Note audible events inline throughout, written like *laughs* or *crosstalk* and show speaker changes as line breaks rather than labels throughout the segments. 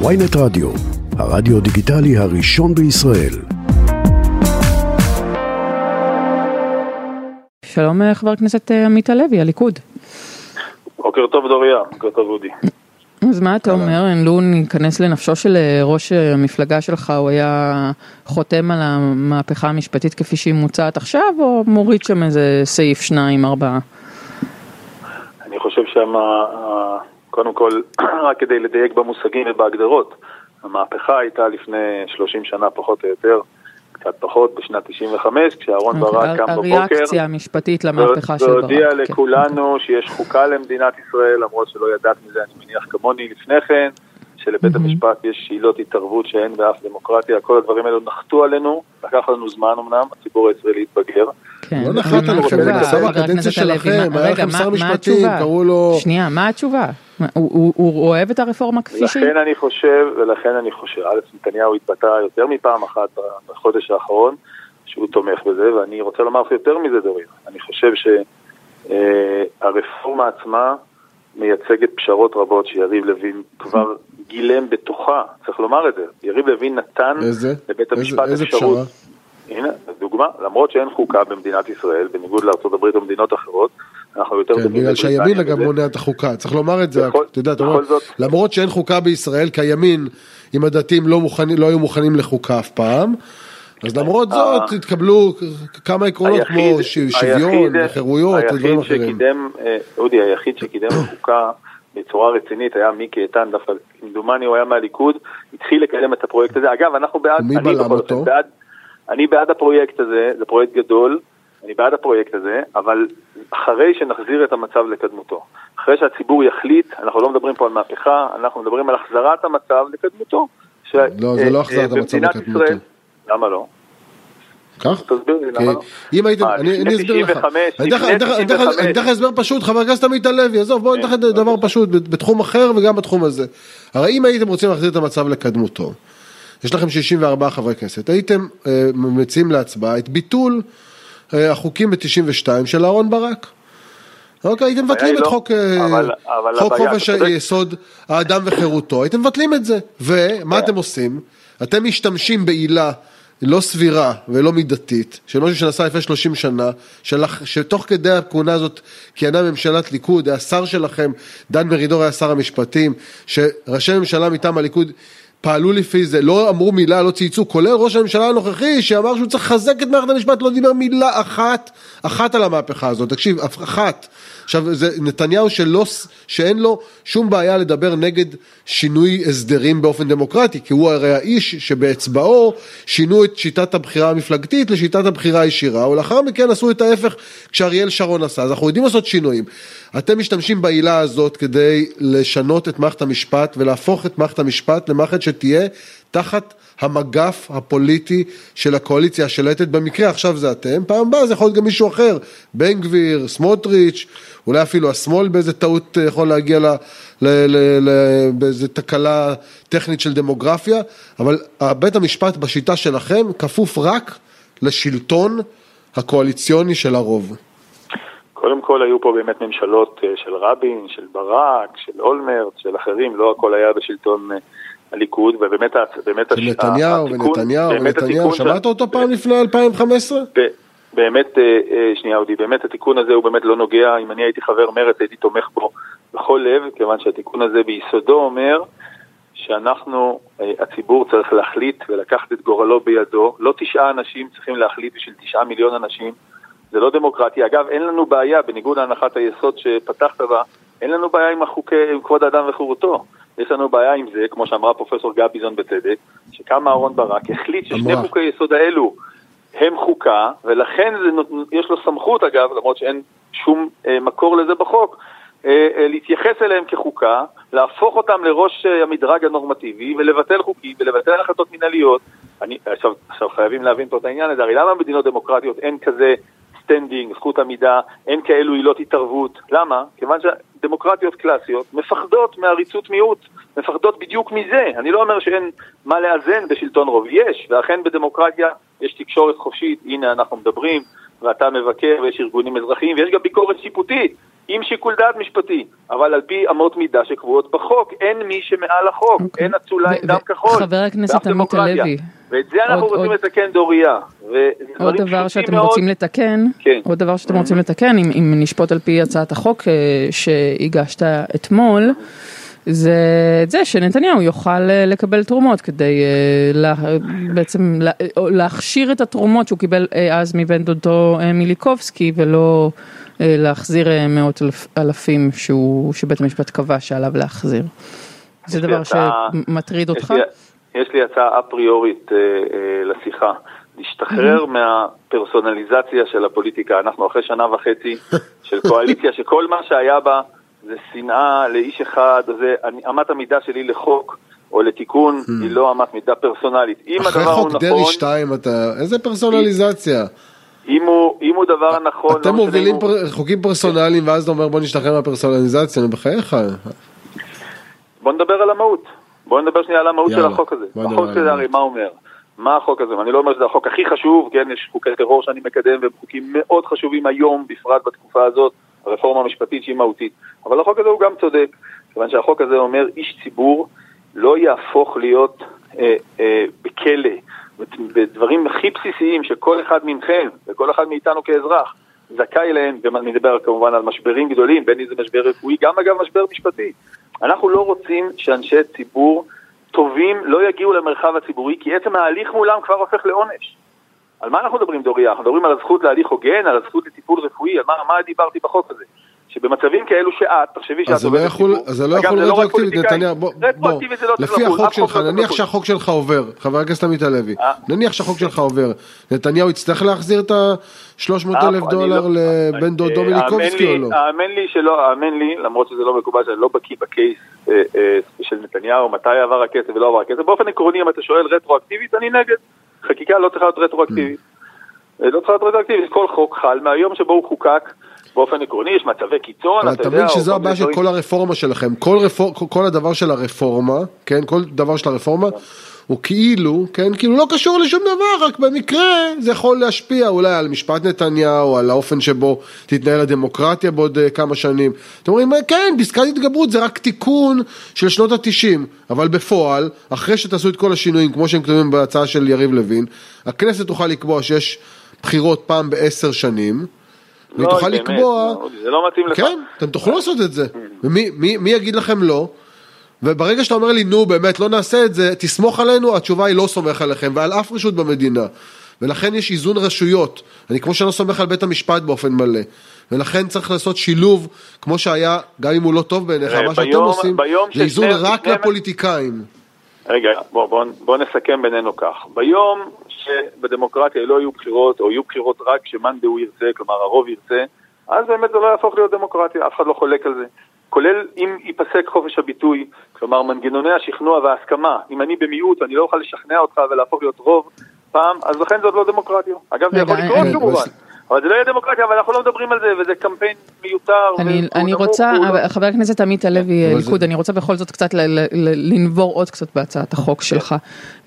ויינט רדיו, הרדיו דיגיטלי הראשון בישראל.
שלום אה, חבר הכנסת אה, עמית הלוי, הליכוד.
בוקר טוב דוריה, בוקר טוב אודי.
אז מה אתה אומר, אם לו ניכנס לנפשו של אה, ראש המפלגה שלך, הוא היה חותם על המהפכה המשפטית כפי שהיא מוצעת עכשיו, או מוריד שם איזה סעיף שניים, ארבעה?
אני חושב שמה, קודם כל, *clears throat* רק כדי לדייק במושגים ובהגדרות, המהפכה הייתה לפני 30 שנה פחות או יותר. קצת פחות, בשנת 95, כשאהרון
אוקיי,
ברק קם בבוקר.
הריאקציה המשפטית למהפכה של ברק.
והודיע
כן.
לכולנו שיש חוקה למדינת ישראל, למרות שלא ידעת מזה, אני מניח כמוני לפני כן, שלבית המשפט יש עילות התערבות שאין באף דמוקרטיה, כל הדברים האלו נחתו עלינו, לקח לנו זמן אמנם, הציבור הישראלי התבגר.
כן.
לא נחת עליכם, זה בסוף הקדנציה שלכם, היה לכם שר משפטים, קראו לו...
שנייה, מה התשובה? הוא אוהב את הרפורמה כפי שהיא?
לכן אני חושב, ולכן אני חושב, א', נתניהו התבטא יותר מפעם אחת בחודש האחרון, שהוא תומך בזה, ואני רוצה לומר לך יותר מזה, דוריה. אני חושב שהרפורמה עצמה מייצגת פשרות רבות שיריב לוין כבר גילם בתוכה, צריך לומר את זה. יריב לוין נתן
איזה?
לבית המשפט
איזה, איזה
אפשרות.
פשרה?
הנה, דוגמה, למרות שאין חוקה במדינת ישראל, בניגוד לארה"ב ומדינות אחרות, אנחנו יותר
כן, בגלל שהימין אגב. מונע את החוקה, צריך לומר את זה, אתה יודע, אתה אומר, למרות שאין חוקה בישראל, כימין, אם הדתיים לא מוכנים- לא היו מוכנים לחוקה אף פעם, אז למרות זאת התקבלו כמה עקרונות כמו שוויון וחירויות ודברים
היחיד
אחרים.
שקידם, אה, אודי, היחיד שקידם *coughs* חוקה בצורה רצינית היה מיקי איתן, דווקא כמדומני הוא היה מהליכוד, התחיל לקדם את הפרויקט הזה. אגב, אנחנו בעד, אני
בלם אותו?
בעד, אני בעד הפרויקט הזה, זה פרויקט גדול, אני בעד הפרויקט הזה, אבל אחרי שנחזיר את המצב לקדמותו, אחרי שהציבור יחליט, אנחנו לא מדברים פה על מהפכה, אנחנו מדברים על החזרת המצב לקדמותו. ש-
לא, זה
אה,
לא החזרת
אה,
המצב
במדינת
לקדמותו.
למה לא?
כך?
תסביר לי למה לא.
אם הייתם,
מה,
אני אסביר לך,
95,
אני אתן לך- הסבר פשוט, חבר הכנסת עמית הלוי, עזוב, בוא אני אתן לך
כן,
דבר פשוט, בתחום אחר וגם בתחום הזה. הרי אם הייתם רוצים להחזיר את המצב לקדמותו, יש לכם 64 חברי כנסת, הייתם אה, מציעים להצבעה את ביטול אה, החוקים ב-92 של אהרן ברק. אוקיי, הייתם מבטלים את
לא-
חוק, אה, חופש
אתה צודק.
יסוד האדם וחירותו, הייתם מבטלים את זה. ומה
כן.
אתם עושים? אתם משתמשים בעילה לא סבירה ולא מידתית, של משהו שנעשה לפני 30 שנה, שלח, שתוך כדי הכהונה הזאת כיהנה ממשלת ליכוד, היה שר שלכם, דן מרידור היה שר המשפטים, שראשי ממשלה מטעם הליכוד פעלו לפי זה, לא אמרו מילה, לא צייצו, כולל ראש הממשלה הנוכחי שאמר שהוא צריך לחזק את מערכת המשפט, לא דיבר מילה אחת, אחת על המהפכה הזאת, תקשיב, אחת. עכשיו, זה נתניהו שלא, שאין לו שום בעיה לדבר נגד שינוי הסדרים באופן דמוקרטי, כי הוא הרי האיש שבאצבעו שינו את שיטת הבחירה המפלגתית לשיטת הבחירה הישירה, ולאחר מכן עשו את ההפך כשאריאל שרון עשה, אז אנחנו יודעים לעשות שינויים. אתם משתמשים בעילה הזאת כדי לשנות את מערכת המשפט ולהפוך את מערכת המשפט למערכת שתהיה תחת המגף הפוליטי של הקואליציה השלטת, במקרה עכשיו זה אתם, פעם הבאה זה יכול להיות גם מישהו אחר, בן גביר, סמוטריץ', אולי אפילו השמאל באיזה טעות אה, יכול להגיע ל, ל, ל, ל, באיזה תקלה טכנית של דמוגרפיה, אבל בית המשפט בשיטה שלכם כפוף רק לשלטון הקואליציוני של הרוב.
קודם כל היו פה באמת ממשלות אה, של רבין, של ברק, של אולמרט, של אחרים, לא הכל היה בשלטון אה, הליכוד, ובאמת באמת
של
הש-
נתניהו
התיקון-
ונתניהו ונתניהו, שמעת
של-
אותו פעם לפני 2015?
ב- באמת, אה, אה, שנייה אודי, באמת התיקון הזה הוא באמת לא נוגע, אם אני הייתי חבר מרצ הייתי תומך בו בכל לב, כיוון שהתיקון הזה ביסודו אומר שאנחנו, אה, הציבור צריך להחליט ולקחת את גורלו בידו, לא תשעה אנשים צריכים להחליט בשביל תשעה מיליון אנשים, זה לא דמוקרטי. אגב, אין לנו בעיה, בניגוד להנחת היסוד שפתחת בה, אין לנו בעיה עם, החוקי, עם כבוד האדם וחירותו. יש לנו בעיה עם זה, כמו שאמרה פרופסור גביזון בצדק, שקם אהרן ברק, החליט ששני. חוקי יסוד האלו הם חוקה, ולכן זה, נות- יש לו סמכות אגב, למרות שאין שום אה, מקור לזה בחוק, אה, אה, להתייחס אליהם כחוקה, להפוך אותם לראש אה, המדרג הנורמטיבי ולבטל חוקים ולבטל החלטות מנהליות. אני, עכשיו, עכשיו חייבים להבין פה את העניין הזה, הרי למה במדינות דמוקרטיות אין כזה standing, זכות עמידה, אין כאלו עילות התערבות? למה? כיוון שדמוקרטיות קלאסיות מפחדות מעריצות מיעוט, מפחדות בדיוק מזה. אני לא אומר שאין מה לאזן בשלטון רוב, יש, ואכן בדמוקרטיה יש תקשורת חופשית, הנה אנחנו מדברים, ואתה מבקר ויש ארגונים אזרחיים ויש גם ביקורת שיפוטית. עם שיקול דעת משפטי, אבל על פי אמות מידה שקבועות בחוק, אין מי שמעל החוק, okay.
אוקיי.
אין אצולה עם דם כחול.
חבר הכנסת עמית הלוי.
ואת זה אנחנו
עוד,
רוצים
עוד,
לתקן דוריה.
עוד דבר שאתם מאוד... רוצים לתקן,
כן.
עוד דבר שאתם רוצים לתקן, אם, אם נשפוט על פי הצעת החוק אה, שהגשת אתמול, זה את זה שנתניהו יוכל אה, לקבל תרומות כדי אה, לה, בעצם לה, להכשיר את התרומות שהוא קיבל אז מבן דודו מיליקובסקי ולא להחזיר מאות אלף, אלפים שהוא, שבית המשפט קבע שעליו להחזיר. זה דבר הצעה, שמטריד אותך?
לי, יש לי הצעה אפריורית אה, אה, לשיחה. להשתחרר מהפרסונליזציה של הפוליטיקה. אנחנו אחרי שנה וחצי *laughs* של קואליציה שכל מה שהיה בה זה שנאה לאיש אחד, זה אמת המידה שלי לחוק או לתיקון היא לא אמת מידה פרסונלית.
אחרי חוק דרעי נכון, 2 אתה, איזה פרסונליזציה?
אם הוא, אם הוא דבר נכון...
אתם לא מובילים פר, חוקים פרסונליים ואז אתה אומר בוא נשתחרר מהפרסונליזציה, אני בחייך.
בוא נדבר על המהות. בוא נדבר שנייה על המהות של החוק הזה. החוק הזה הרי מה אומר? מה החוק הזה? ואני לא אומר שזה החוק הכי חשוב, כן, יש חוקי טרור שאני מקדם והם חוקים מאוד חשובים היום, בפרט בתקופה הזאת, הרפורמה המשפטית שהיא מהותית. אבל החוק הזה הוא גם צודק, כיוון שהחוק הזה אומר איש ציבור לא יהפוך להיות אה, אה, בכלא, בדברים הכי בסיסיים שכל אחד מכם וכל אחד מאיתנו כאזרח זכאי להם, ואני מדבר כמובן על משברים גדולים, בין אם זה משבר רפואי, גם אגב משבר משפטי. אנחנו לא רוצים שאנשי ציבור טובים לא יגיעו למרחב הציבורי, כי עצם ההליך מולם כבר הופך לעונש. על מה אנחנו מדברים, דוריה? אנחנו מדברים על הזכות להליך הוגן, על הזכות לטיפול רפואי, על מה, מה דיברתי בחוק הזה? שבמצבים כאלו שאת, תחשבי שאת
עובדת ציבור, אז זה לא יכול
לא
רטרואקטיבית, נתניהו, בוא, בוא, לפי החוק שלך,
לא
נניח שהחוק שלך עובר, חבר הכנסת עמית הלוי, אה? נניח שהחוק שלך עובר, נתניהו יצטרך להחזיר את ה-300 אלף אה, דולר לא- לבן דודו
אה,
מיליקובסקי או לא?
האמן לי שלא, האמן לי, למרות שזה לא מקובל שאני לא בקיא בקייס של נתניהו, מתי עבר הכסף ולא עבר הכסף, באופן עקרוני אם אתה שואל רטרואקטיבית, אני נגד, חקיקה לא צריכה להיות רטרואקטיבית. Mm. לא צריכה להיות רטרואקטיבית, כל חוק חל מהיום שבו הוא חוקק. באופן עקרוני יש מצבי קיצון,
אתה יודע. אתה מבין שזו הבעיה של כל הרפורמה שלכם, כל, רפור, כל הדבר של הרפורמה, כן, כל דבר של הרפורמה, הוא כאילו, כן, כאילו לא קשור לשום דבר, רק במקרה זה יכול להשפיע אולי על משפט נתניהו, על האופן שבו תתנהל הדמוקרטיה בעוד uh, כמה שנים. אתם אומרים, כן, פסקת התגברות זה רק תיקון של שנות התשעים, אבל בפועל, אחרי שתעשו את כל השינויים, כמו שהם כתובים בהצעה של יריב לוין, הכנסת תוכל לקבוע שיש בחירות פעם בעשר שנים, והיא תוכל לקבוע...
זה לא מתאים לך.
כן, אתם תוכלו לעשות את זה. ומי יגיד לכם לא? וברגע שאתה אומר לי, נו, באמת, לא נעשה את זה, תסמוך עלינו, התשובה היא לא סומך עליכם, ועל אף רשות במדינה. ולכן יש איזון רשויות. אני כמו שאני לא סומך על בית המשפט באופן מלא. ולכן צריך לעשות שילוב, כמו שהיה, גם אם הוא לא טוב בעיניך, מה שאתם עושים, זה איזון רק לפוליטיקאים.
רגע, בוא, בוא, בוא נסכם בינינו כך. ביום שבדמוקרטיה לא יהיו בחירות, או יהיו בחירות רק כשמאן דהוא ירצה, כלומר הרוב ירצה, אז באמת זה לא יהפוך להיות דמוקרטיה, אף אחד לא חולק על זה. כולל אם ייפסק חופש הביטוי, כלומר מנגנוני השכנוע וההסכמה, אם אני במיעוט ואני לא אוכל לשכנע אותך ולהפוך להיות רוב פעם, אז לכן זאת לא דמוקרטיה. אגב, זה יכול לקרות כמובן. אבל זה לא יהיה דמוקרטיה, אבל אנחנו לא מדברים על זה, וזה קמפיין מיותר.
אני, אני רוצה, לא... חבר הכנסת עמית הלוי, ליכוד, זה... אני רוצה בכל זאת קצת ל, ל, ל, לנבור עוד קצת בהצעת החוק כן. שלך.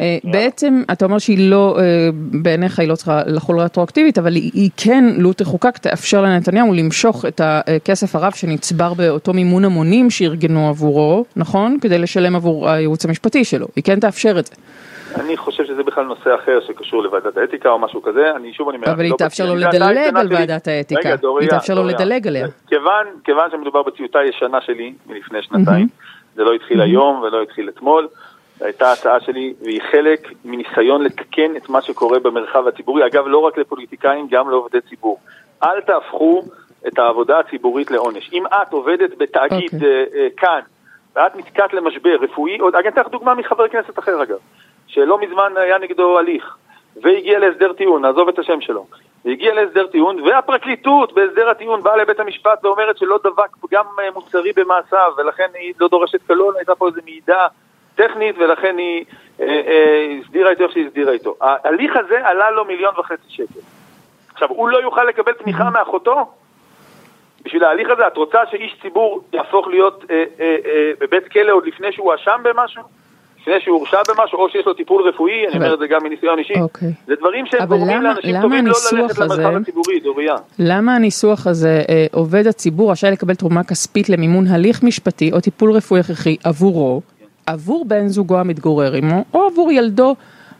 אה, בעצם, אתה אומר שהיא לא, אה, בעיניך היא לא צריכה לחול רטרואקטיבית, אבל היא, היא כן, לו תחוקק, תאפשר לנתניהו למשוך את הכסף הרב שנצבר באותו מימון המונים שארגנו עבורו, נכון? כדי לשלם עבור הייעוץ המשפטי שלו. היא כן תאפשר את זה.
אני חושב שזה בכלל נושא אחר שקשור לוועדת האתיקה או משהו כזה, אני שוב אני אומר...
אבל היא לא תאפשר לו לדלג על ועדת האתיקה, היא תאפשר לו לדלג עליה.
כיוון, שמדובר בטיוטה ישנה שלי מלפני שנתיים, זה לא התחיל היום ולא התחיל אתמול, הייתה הצעה שלי והיא חלק מניסיון לתקן את מה שקורה במרחב הציבורי, אגב לא רק לפוליטיקאים, גם לעובדי ציבור. אל תהפכו את העבודה הציבורית לעונש. אם את עובדת בתאגיד okay. אוקיי. uh, uh, כאן, ואת נתקעת למשבר רפואי, עוד, אני אתן לך דוגמה מחבר כנסת אחר אגב. שלא מזמן היה נגדו הליך, והגיע להסדר טיעון, נעזוב את השם שלו, והגיע להסדר טיעון, והפרקליטות בהסדר הטיעון באה לבית המשפט ואומרת שלא דבק פגם אה, מוצרי במעשיו, ולכן היא לא דורשת קלון, הייתה פה איזו מעידה טכנית, ולכן היא אה, אה, הסדירה איתו איך שהיא הסדירה איתו. ההליך הזה עלה לו מיליון וחצי שקל. עכשיו, הוא לא יוכל לקבל תמיכה מאחותו? בשביל ההליך הזה, את רוצה שאיש ציבור יהפוך להיות אה, אה, אה, בבית כלא עוד לפני שהוא הואשם במשהו? לפני שהוא הורשע במשהו, או שיש לו טיפול רפואי, אני אומר את זה גם מניסיון אישי.
אוקיי.
זה דברים שגורמים
למה-
לאנשים טובים לא ללכת למרחב
הזה-
הציבורי, דוריה.
למה הניסוח הזה, אה, עובד הציבור רשאי לקבל תרומה כספית למימון הליך משפטי או טיפול רפואי הכרחי עבורו, עבור בן זוגו המתגורר עמו, או עבור ילדו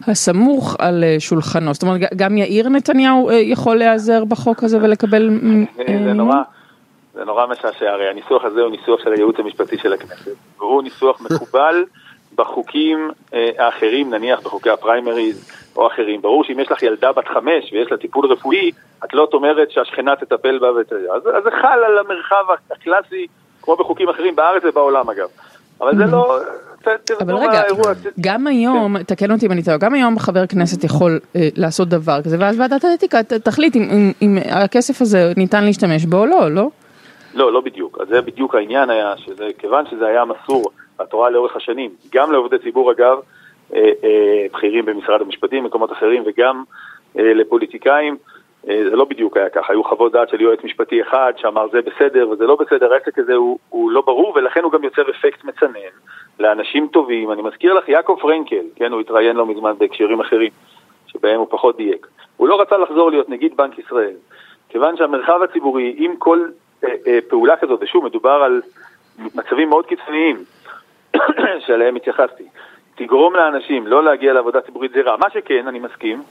הסמוך על אה, שולחנו. זאת אומרת, גם יאיר נתניהו אה, יכול להיעזר בחוק הזה ולקבל
זה-? נורא, זה נורא משעשע, הרי הניסוח הזה הוא ניסוח של הייעוץ המשפטי של הכנסת, והוא ניסוח מקובל בחוקים אה, האחרים, נניח בחוקי הפריימריז או אחרים. ברור שאם יש לך ילדה בת חמש ויש לה טיפול רפואי, את לא אומרת שהשכנה תטפל בה ות... אז, אז זה חל על המרחב הקלאסי, כמו בחוקים אחרים בארץ ובעולם אגב. אבל זה לא...
אבל
תרדו
רגע. גם היום, תקן אותי אם אני טועה, גם היום חבר כנסת יכול אה, לעשות דבר כזה, ואז ועדת האתיקה תחליט אם- הכסף הזה ניתן להשתמש בו או לא, לא?
לא, לא בדיוק. זה בדיוק העניין היה, כיוון שזה היה מסור בתורה לאורך השנים, גם לעובדי ציבור אגב, אה, אה, בכירים במשרד המשפטים, במקומות אחרים, וגם אה, לפוליטיקאים, זה לא בדיוק היה ככה. היו חוות דעת של יועץ משפטי אחד שאמר זה בסדר וזה לא בסדר, העסק הזה הוא, הוא לא ברור, ולכן הוא גם יוצר אפקט מצנן לאנשים טובים. אני מזכיר לך, יעקב פרנקל, כן, הוא התראיין לא מזמן בהקשרים אחרים, שבהם הוא פחות דייק. הוא לא רצה לחזור להיות נגיד בנק ישראל, כיוון שהמרחב הציבורי, עם כל אה, אה, פעולה כזאת, ושוב, מדובר על מצבים מאוד קיצוניים שעליהם התייחסתי, תגרום לאנשים לא להגיע לעבודה ציבורית זה רע. מה שכן, אני מסכים,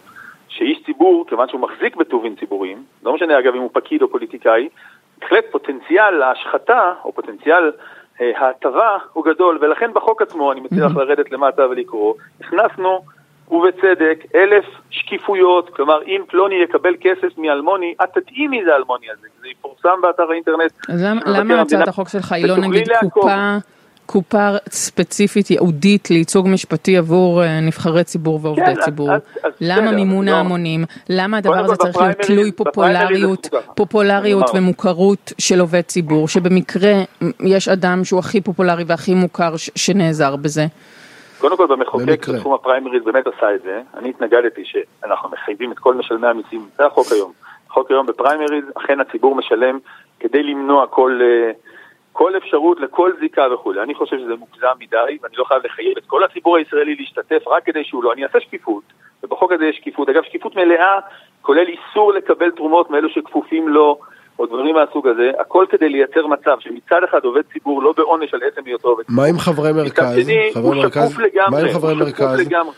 שאיש ציבור, כיוון שהוא מחזיק בטובין ציבוריים, לא משנה אגב אם הוא פקיד או פוליטיקאי, בהחלט פוטנציאל ההשחתה או פוטנציאל אה, ההטבה הוא גדול, ולכן בחוק עצמו, אני מציע לך לרדת למטה ולקרוא, הכנסנו, ובצדק, אלף שקיפויות, כלומר אם פלוני יקבל כסף מאלמוני, את תדעי מי זה האלמוני הזה, זה יפורסם באתר האינטרנט.
אז למה- הצעת החוק שלך היא לא נגיד. קופה, קופה ספציפית ייעודית לייצוג משפטי עבור אה, נבחרי ציבור ועובדי
כן,
ציבור?
אז- אז
למה
בסדר,
מימון
לא.
ההמונים? למה הדבר הזה צריך להיות תלוי פופולריות. פופולריות
אומר.
ומוכרות של עובד ציבור, שבמקרה יש אדם שהוא הכי פופולרי והכי מוכר ש- שנעזר בזה?
קודם כל במחוקק. בתחום הפריימריז באמת עשה את זה, אני התנגדתי שאנחנו מחייבים את כל משלמי המיסים, זה החוק היום. החוק היום בפריימריז, אכן הציבור משלם כדי למנוע כל, אה, כל אפשרות לכל זיקה וכולי. אני חושב שזה מוגזם מדי, ואני לא חייב לחייב את כל הציבור הישראלי להשתתף רק כדי שהוא לא. אני אעשה שקיפות, ובחוק הזה יש שקיפות. אגב, שקיפות מלאה, כולל איסור לקבל תרומות מאלו שכפופים לו, או דברים מהסוג הזה, הכל כדי לייצר מצב שמצד אחד עובד ציבור לא בעונש על עצם היותו עובד ציבור.
מה עם חברי מרכז?
מצד שני, הוא
מרכז?
שקוף לגמרי.
מה עם חברי מרכז?
לגמרי.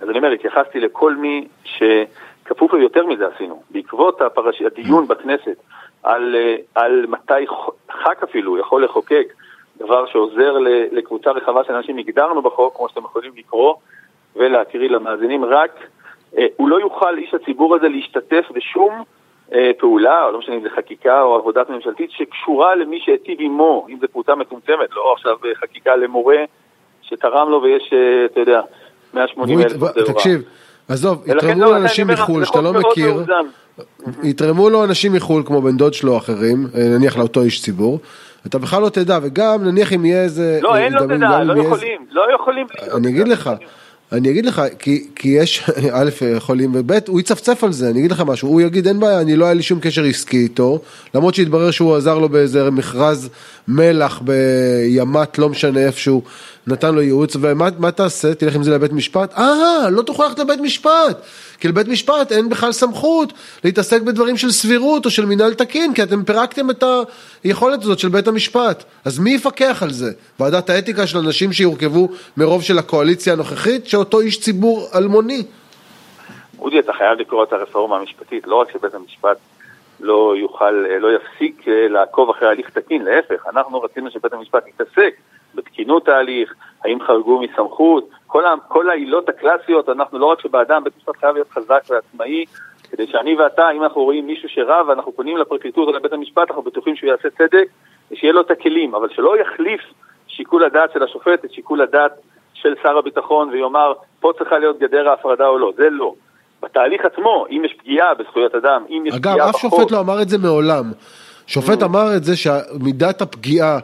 אז אני אומר, התייחסתי לכל מי שכפוף לו יותר מזה עשינו. בעקבות הפרש... הדיון בכנסת על, אה, על מתי ח"כ אפילו יכול לחוקק דבר שעוזר לקבוצה רחבה של אנשים, הגדרנו בחוק, כמו שאתם יכולים לקרוא ולהקריא למאזינים, רק אה, הוא לא יוכל, איש הציבור הזה, להשתתף בשום אה, פעולה, או לא משנה אם זה חקיקה או עבודת ממשלתית, שקשורה למי שהיטיב עמו, אם זו קבוצה מצומצמת, לא עכשיו חקיקה למורה שתרם לו ויש, אתה יודע, 180
והוא
אלף.
תקשיב, עזוב, יתרמו
לא, אני אומר,
מחו"ל שאתה לא מכיר. יתרמו לו אנשים מחו"ל כמו בן דוד שלו אחרים, אה, נניח לאותו איש ציבור, אתה בכלל לא תדע, וגם נניח אם יהיה איזה...
לא,
אה,
אין לו תדע, לא יכולים, לא יכולים.
אני אגיד לך, אני אגיד לך, כי, כי יש, *laughs* א', יכולים, וב', הוא יצפצף על זה, אני אגיד לך משהו, הוא יגיד אין בעיה, אני לא היה לי שום קשר עסקי איתו, למרות שהתברר שהוא עזר לו באיזה מכרז מלח בימת, לא משנה איפשהו, נתן לו ייעוץ, ומה מה תעשה? תלך עם זה לבית משפט? אה, לא תוכל ללכת לבית משפט, כי לבית משפט אין בכלל סמכות להתעסק בדברים של סבירות או של מינהל תקין, כי אתם פירקתם את היכולת הזאת של בית המשפט. אז מי יפקח על זה? ועדת האתיקה של אנשים שיורכבו מרוב של הקואליציה הנוכחית, שאותו איש ציבור אלמוני.
אודי, אתה חייב לקרוא את הרפורמה המשפטית, לא רק שבית המשפט לא יוכל, לא יפסיק אה, לעקוב אחרי הליך תקין, להפך, אנחנו רצינו שבית המשפט יתעסק בתקינות ההליך, האם חרגו מסמכות, כל, ה, כל העילות הקלאסיות, אנחנו לא רק שבאדם, בית המשפט חייב להיות חזק ועצמאי, כדי שאני ואתה, אם אנחנו רואים מישהו שרב ואנחנו פונים לפרקליטות או לבית המשפט, אנחנו בטוחים שהוא יעשה צדק, ושיהיה לו את הכלים, אבל שלא יחליף שיקול הדעת של השופט את שיקול הדעת של שר הביטחון ויאמר, פה צריכה להיות גדר ההפרדה או לא, זה לא. בתהליך עצמו, אם יש פגיעה בזכויות אדם, אם יש
אגב,
פגיעה
אף
בחוק...
שופט לא אמר את זה מעולם. שופט אמר את זה שמידת הפגיעה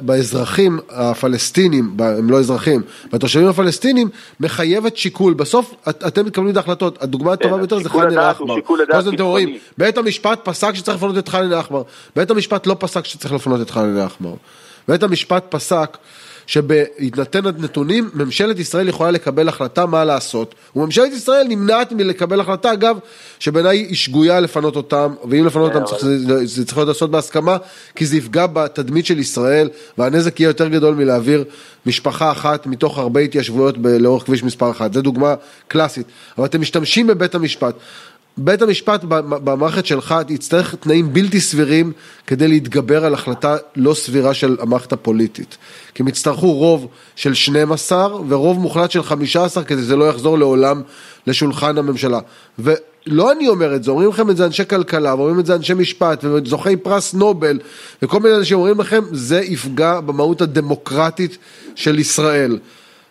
באזרחים הפלסטינים, הם לא אזרחים, בתושבים הפלסטינים, מחייבת שיקול. בסוף את, אתם מקבלים את ההחלטות. הדוגמה הטובה
כן,
ביותר זה חאן אל-אחמר. הזמן אתם
ביטחוני.
בית המשפט פסק שצריך לפנות את חאן אל-אחמר. בית המשפט לא פסק שצריך לפנות את חאן אל-אחמר. בית המשפט פסק שבהתנתן הנתונים, ממשלת ישראל יכולה לקבל החלטה מה לעשות, וממשלת ישראל נמנעת מלקבל החלטה, אגב, שבעיניי היא שגויה לפנות אותם, ואם לפנות אותם צריך, זה, זה צריך להיות לעשות בהסכמה, כי זה יפגע בתדמית של ישראל, והנזק יהיה יותר גדול מלהעביר משפחה אחת מתוך הרבה התיישבויות ב- לאורך כביש מספר אחת, זו דוגמה קלאסית, אבל אתם משתמשים בבית המשפט. בית המשפט במערכת שלך יצטרך תנאים בלתי סבירים כדי להתגבר על החלטה לא סבירה של המערכת הפוליטית. כי הם יצטרכו רוב של 12 ורוב מוחלט של 15 כדי שזה לא יחזור לעולם לשולחן הממשלה. ולא אני אומר את זה, אומרים לכם את זה אנשי כלכלה, ואומרים את זה אנשי משפט, וזוכי פרס נובל, וכל מיני אנשים אומרים לכם, זה יפגע במהות הדמוקרטית של ישראל.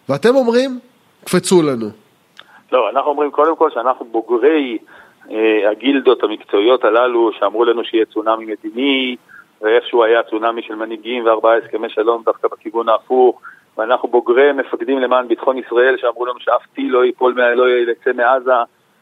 ואתם אומרים, קפצו לנו.
לא, אנחנו אומרים קודם כל שאנחנו בוגרי הגילדות המקצועיות הללו שאמרו לנו שיהיה צונאמי מדיני ואיכשהו היה צונאמי של מנהיגים וארבעה הסכמי שלום דווקא בכיוון ההפוך ואנחנו בוגרי מפקדים למען ביטחון ישראל שאמרו לנו שאף טיל לא ייפול, לא יצא מעזה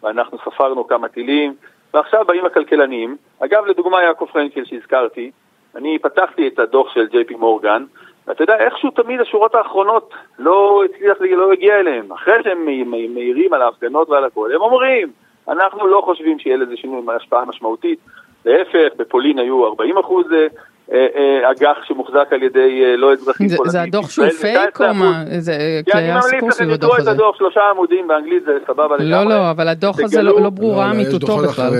ואנחנו ספרנו כמה טילים ועכשיו באים הכלכלנים, אגב לדוגמה יעקב פרנקל שהזכרתי, אני פתחתי את הדוח של ג'יי פי מורגן ואתה יודע, איכשהו תמיד השורות האחרונות לא הצליח, לא הגיע אליהם. אחרי שהם מעירים על ההפגנות ועל הכל, הם אומרים, אנחנו לא חושבים שיהיה לזה שינוי השפעה משמעותית. להפך, בפולין היו 40 אחוז אה, אה, אה, אג"ח שמוחזק על ידי לא אזרחים
פולנים. זה הדוח שהוא פייק או מה? זה
הסיפור סביב הדוח הזה. אני ממליץ לכם לקרוא את הדוח, שלושה עמודים באנגלית זה סבבה
לגמרי. לא, לא, אבל הדוח הזה לא, לא ברורה לא, אמיתותו בכלל.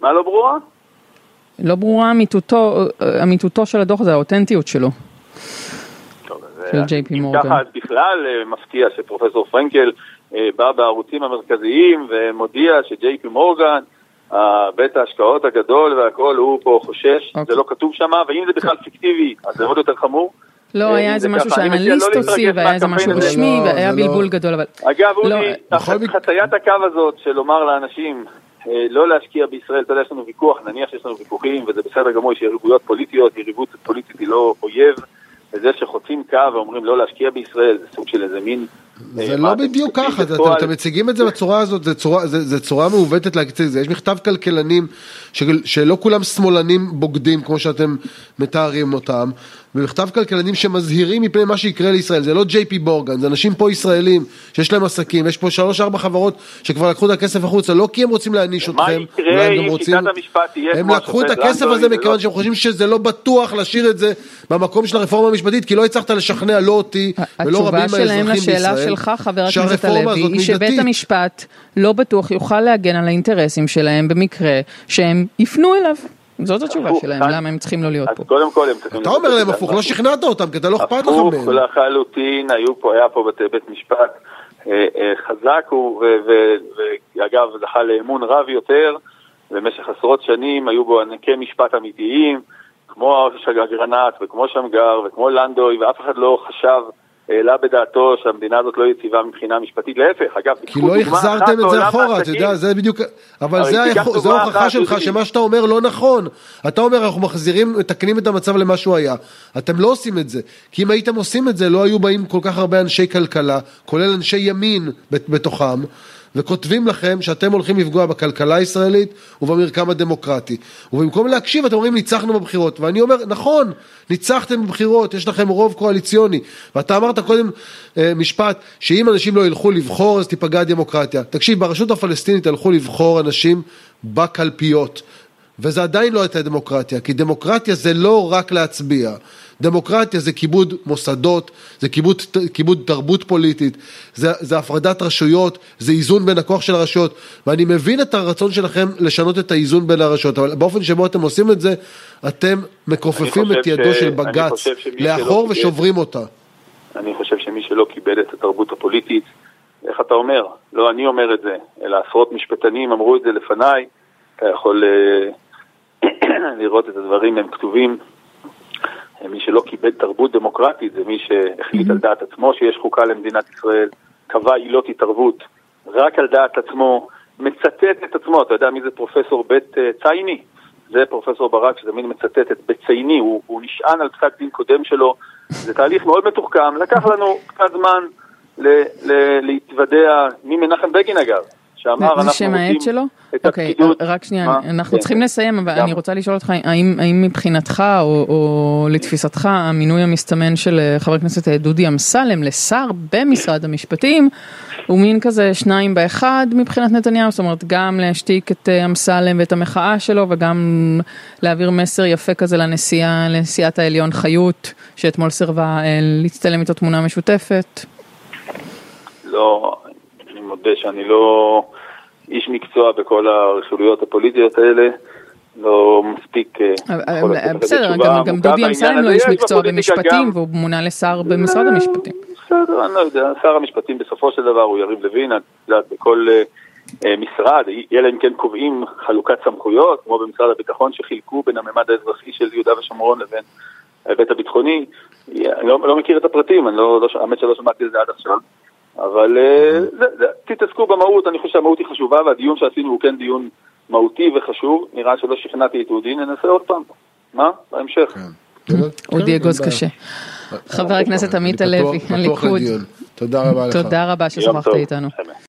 מה לא ברורה?
לא ברורה אמיתותו של הדוח הזה, האותנטיות שלו.
של ג'יי פי מורגן. ככה בכלל מפתיע שפרופסור פרנקל אה, בא בערוצים המרכזיים ומודיע שג'יי פי מורגן, בית ההשקעות הגדול והכל, הוא פה חושש, okay. זה אוקיי. לא כתוב שם, ואם זה בכלל פיקטיבי, אז זה עוד יותר חמור.
לא, אה, היה איזה משהו שאנליסט לא הוציא, והיה איזה משהו רשמי, לא, והיה בלבול גדול, אבל...
אגב, אודי, חציית הקו הזאת של לומר לאנשים, אה, לא להשקיע בישראל, אתה יודע, יש לנו ויכוח, נניח שיש לנו ויכוחים, וזה בסדר גמור, יש יריבויות פוליטיות, יריבות פוליטית היא לא אויב, וזה שחוצים קו ואומרים לא להשקיע בישראל, זה סוג של איזה מין
זה לא בדיוק ככה, אתם מציגים את זה בצורה הזאת, זה צורה מעוותת להגיד את זה, יש מכתב כלכלנים שלא כולם שמאלנים בוגדים כמו שאתם מתארים אותם, במכתב כלכלנים שמזהירים מפני מה שיקרה לישראל, זה לא ג'יי פי בורגן, זה אנשים פה ישראלים שיש להם עסקים, יש פה שלוש ארבע חברות שכבר לקחו את הכסף החוצה, לא כי הם רוצים להעניש אתכם,
אולי הם רוצים,
הם לקחו את הכסף הזה מכיוון שהם חושבים שזה לא בטוח להשאיר את זה במקום של הרפורמה המשפטית, כי לא הצלחת לשכנע לא אותי ולא רבים מהאזרחים בישראל,
התשובה שלהם לשאלה שלך חבר הכנסת הלוי, היא שבית המשפט לא בטוח יוכל להגן על האינטרסים שלהם במקרה שהם יפנו אליו. זאת התשובה שלהם, למה הם צריכים לא להיות פה.
קודם כל הם
צריכים... אתה אומר להם הפוך, לא שכנעת אותם, כי אתה לא אכפת לך מהם.
הפוך לחלוטין, היה פה בית משפט אה, אה, חזק, ואגב זכה לאמון רב יותר, במשך עשרות שנים היו בו ענקי משפט אמיתיים, כמו אגרנט וכמו שמגר וכמו לנדוי, ואף אחד לא חשב העלה בדעתו שהמדינה הזאת לא יציבה מבחינה משפטית, להפך, אגב,
כי לא החזרתם את זה אחורה, אתה יודע, זה בדיוק, אבל זו ההוכחה שלך שמה שאתה אומר לא נכון. אתה אומר, אנחנו מחזירים, מתקנים את המצב למה שהוא היה. אתם לא עושים את זה, כי אם הייתם עושים את זה, לא היו באים כל כך הרבה אנשי כלכלה, כולל אנשי ימין בתוכם. וכותבים לכם שאתם הולכים לפגוע בכלכלה הישראלית ובמרקם הדמוקרטי. ובמקום להקשיב אתם אומרים ניצחנו בבחירות. ואני אומר נכון, ניצחתם בבחירות, יש לכם רוב קואליציוני. ואתה אמרת קודם אה, משפט שאם אנשים לא ילכו לבחור אז תיפגע הדמוקרטיה. תקשיב, ברשות הפלסטינית הלכו לבחור אנשים בקלפיות. וזה עדיין לא הייתה דמוקרטיה, כי דמוקרטיה זה לא רק להצביע. דמוקרטיה זה כיבוד מוסדות, זה כיבוד, כיבוד תרבות פוליטית, זה, זה הפרדת רשויות, זה איזון בין הכוח של הרשויות, ואני מבין את הרצון שלכם לשנות את האיזון בין הרשויות, אבל באופן שבו אתם עושים את זה, אתם מכופפים את ידו ש... של בג"ץ לאחור ושוברים אותה.
אני חושב שמי שלא כיבד את התרבות הפוליטית, איך אתה אומר? לא אני אומר את זה, אלא עשרות משפטנים אמרו את זה לפניי, אתה יכול uh, *coughs* לראות את הדברים, הם כתובים מי שלא כיבד תרבות דמוקרטית זה מי שהחליט על דעת עצמו שיש חוקה למדינת ישראל, קבע עילות התערבות רק על דעת עצמו, מצטט את עצמו, אתה יודע מי זה פרופסור בית אה, צייני? זה פרופסור ברק שזה מין מצטט את בצייני, הוא, הוא נשען על פסק דין קודם שלו, *coughs* זה תהליך מאוד מתוחכם, לקח לנו קצת זמן ל, ל, להתוודע ממנחם בגין אגב, שאמר
זה
אנחנו רוצים
שלו?
את
אוקיי,
הפקידות.
רק שנייה,
מה?
אנחנו
כן.
צריכים לסיים, אבל
גם.
אני רוצה לשאול אותך, האם האם מבחינתך, או או לתפיסתך, המינוי המסתמן של אה, חבר הכנסת אה, דודי אמסלם לשר במשרד המשפטים, הוא מין כזה שניים באחד מבחינת נתניהו, זאת אומרת, גם להשתיק את אה, אמסלם ואת המחאה שלו, וגם להעביר מסר יפה כזה לנשיאה, לנשיאת העליון חיות, שאתמול סירבה להצטלם איתו תמונה משותפת.
לא, מודה שאני לא איש מקצוע בכל הרכילויות הפוליטיות האלה, לא מספיק אה,
אבל
לזה
בסדר, גם- דודי אמסלם. לא איש
יש
מקצוע במשפטים, והוא מונה לשר במשרד
אה,
המשפטים.
בסדר, אני לא יודע, שר המשפטים בסופו של דבר הוא יריב לוין, את יודעת, בכל אה, אה, משרד, אלא אם כן קובעים חלוקת סמכויות, כמו במשרד הביטחון שחילקו בין הממד האזרחי של יהודה ושומרון לבין ההיבט הביטחוני. אני לא, לא מכיר את הפרטים, אני לא, לא, האמת שלא שמעתי על זה עד עכשיו, אבל אה, תתעסקו במהות, אני חושב שהמהות היא חשובה, והדיון שעשינו הוא כן דיון מהותי וחשוב, נראה שלא שכנעתי את אודי, ננסה עוד פעם. מה? בהמשך.
אודי
כן,
אגוז
אין
קשה. חבר הכנסת. עמית הלוי, הליכוד.
תודה רבה לך.
תודה רבה ששוחחת
טוב.
איתנו.